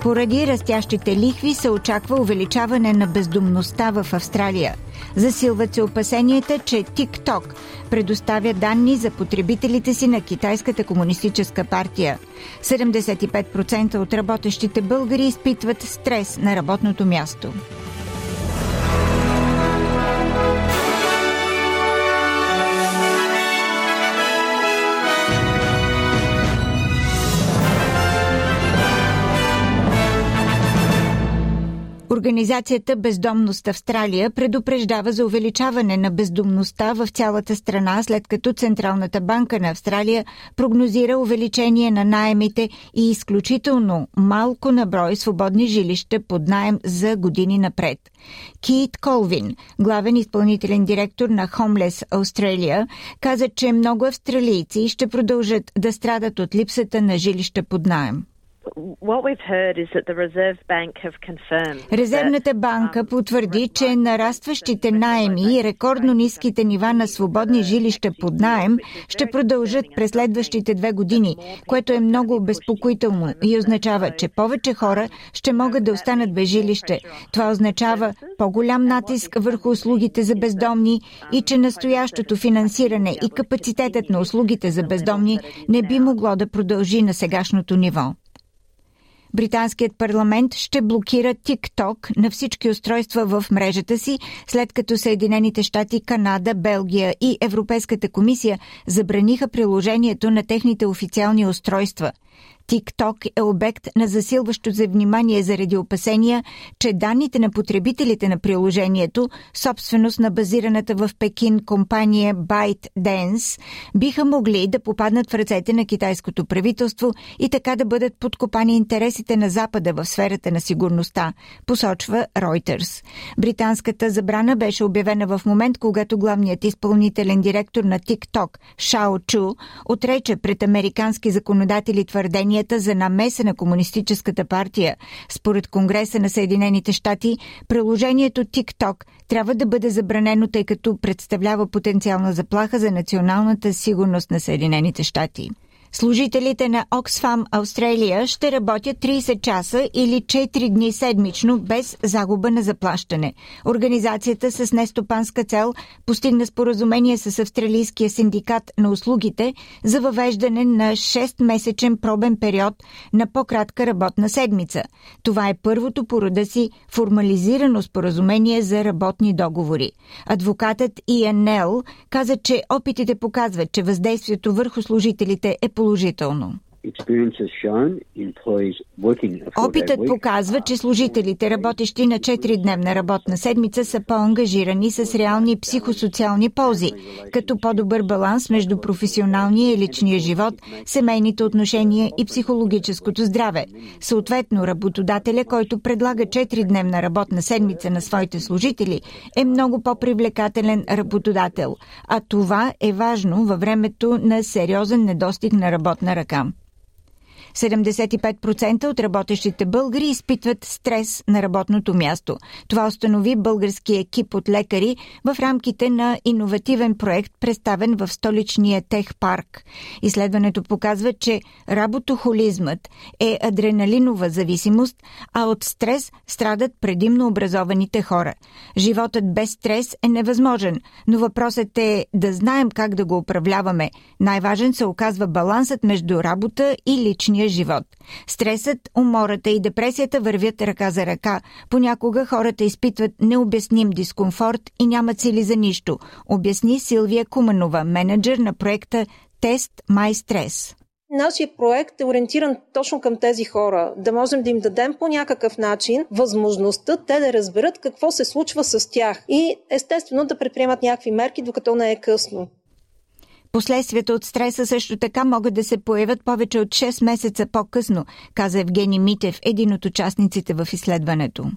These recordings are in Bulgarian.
поради растящите лихви се очаква увеличаване на бездомността в Австралия. Засилват се опасенията, че TikTok предоставя данни за потребителите си на Китайската комунистическа партия. 75% от работещите българи изпитват стрес на работното място. Организацията Бездомност Австралия предупреждава за увеличаване на бездомността в цялата страна, след като Централната банка на Австралия прогнозира увеличение на найемите и изключително малко на брой свободни жилища под найем за години напред. Кит Колвин, главен изпълнителен директор на Homeless Australia, каза, че много австралийци ще продължат да страдат от липсата на жилища под найем. Резервната банка um, потвърди, че нарастващите найеми и рекордно ниските нива на свободни жилища под найем ще продължат през следващите две години, което е много обезпокоително и означава, че повече хора ще могат да останат без жилище. Това означава по-голям натиск върху услугите за бездомни и че настоящото финансиране и капацитетът на услугите за бездомни не би могло да продължи на сегашното ниво. Британският парламент ще блокира TikTok на всички устройства в мрежата си, след като Съединените щати, Канада, Белгия и Европейската комисия забраниха приложението на техните официални устройства – TikTok е обект на засилващо за внимание заради опасения, че данните на потребителите на приложението, собственост на базираната в Пекин компания ByteDance, биха могли да попаднат в ръцете на китайското правителство и така да бъдат подкопани интересите на Запада в сферата на сигурността, посочва Reuters. Британската забрана беше обявена в момент, когато главният изпълнителен директор на TikTok, Шао Чу, отрече пред американски законодатели твърдения, твърденията за намеса на Комунистическата партия. Според Конгреса на Съединените щати, приложението TikTok трябва да бъде забранено, тъй като представлява потенциална заплаха за националната сигурност на Съединените щати. Служителите на Oxfam Австралия ще работят 30 часа или 4 дни седмично без загуба на заплащане. Организацията с нестопанска цел постигна споразумение с Австралийския синдикат на услугите за въвеждане на 6-месечен пробен период на по-кратка работна седмица. Това е първото по рода си формализирано споразумение за работни договори. Адвокатът Иен Нел каза, че опитите показват, че въздействието върху служителите е spolužitovnu. No. Опитът показва, че служителите, работещи на 4-дневна работна седмица, са по-ангажирани с реални психосоциални ползи, като по-добър баланс между професионалния и личния живот, семейните отношения и психологическото здраве. Съответно, работодателя, който предлага 4-дневна работна седмица на своите служители, е много по-привлекателен работодател. А това е важно във времето на сериозен недостиг на работна ръка. 75% от работещите българи изпитват стрес на работното място. Това установи български екип от лекари в рамките на иновативен проект, представен в столичния тех парк. Изследването показва, че работохолизмът е адреналинова зависимост, а от стрес страдат предимно образованите хора. Животът без стрес е невъзможен, но въпросът е да знаем как да го управляваме. Най-важен се оказва балансът между работа и личния живот. Стресът, умората и депресията вървят ръка за ръка. Понякога хората изпитват необясним дискомфорт и нямат сили за нищо, обясни Силвия Куманова, менеджер на проекта Тест Май Стрес. Нашия проект е ориентиран точно към тези хора, да можем да им дадем по някакъв начин възможността те да разберат какво се случва с тях и естествено да предприемат някакви мерки, докато не е късно. Последствията от стреса също така могат да се появят повече от 6 месеца по-късно, каза Евгений Митев, един от участниците в изследването.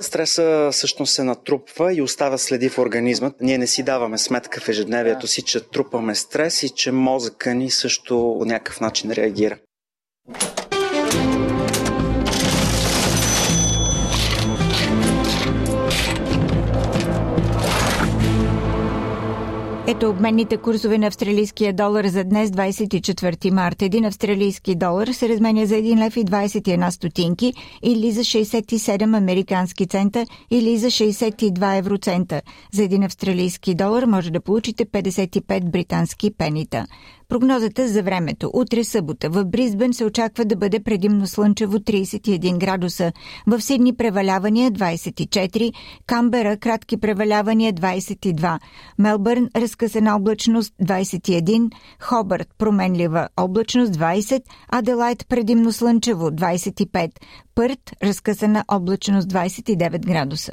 Стреса всъщност се натрупва и оставя следи в организма. Ние не си даваме сметка в ежедневието си, че трупаме стрес и че мозъка ни също по някакъв начин реагира. Ето обменните курсове на австралийския долар за днес, 24 марта. Един австралийски долар се разменя за 1 лев и 21 стотинки или за 67 американски цента или за 62 евроцента. За един австралийски долар може да получите 55 британски пенита. Прогнозата за времето. Утре събота в Бризбен се очаква да бъде предимно слънчево 31 градуса. В Сидни превалявания 24, Камбера кратки превалявания 22, Мелбърн разкъсана облачност 21, Хобърт променлива облачност 20, Аделайт предимно слънчево 25, Пърт разкъсана облачност 29 градуса.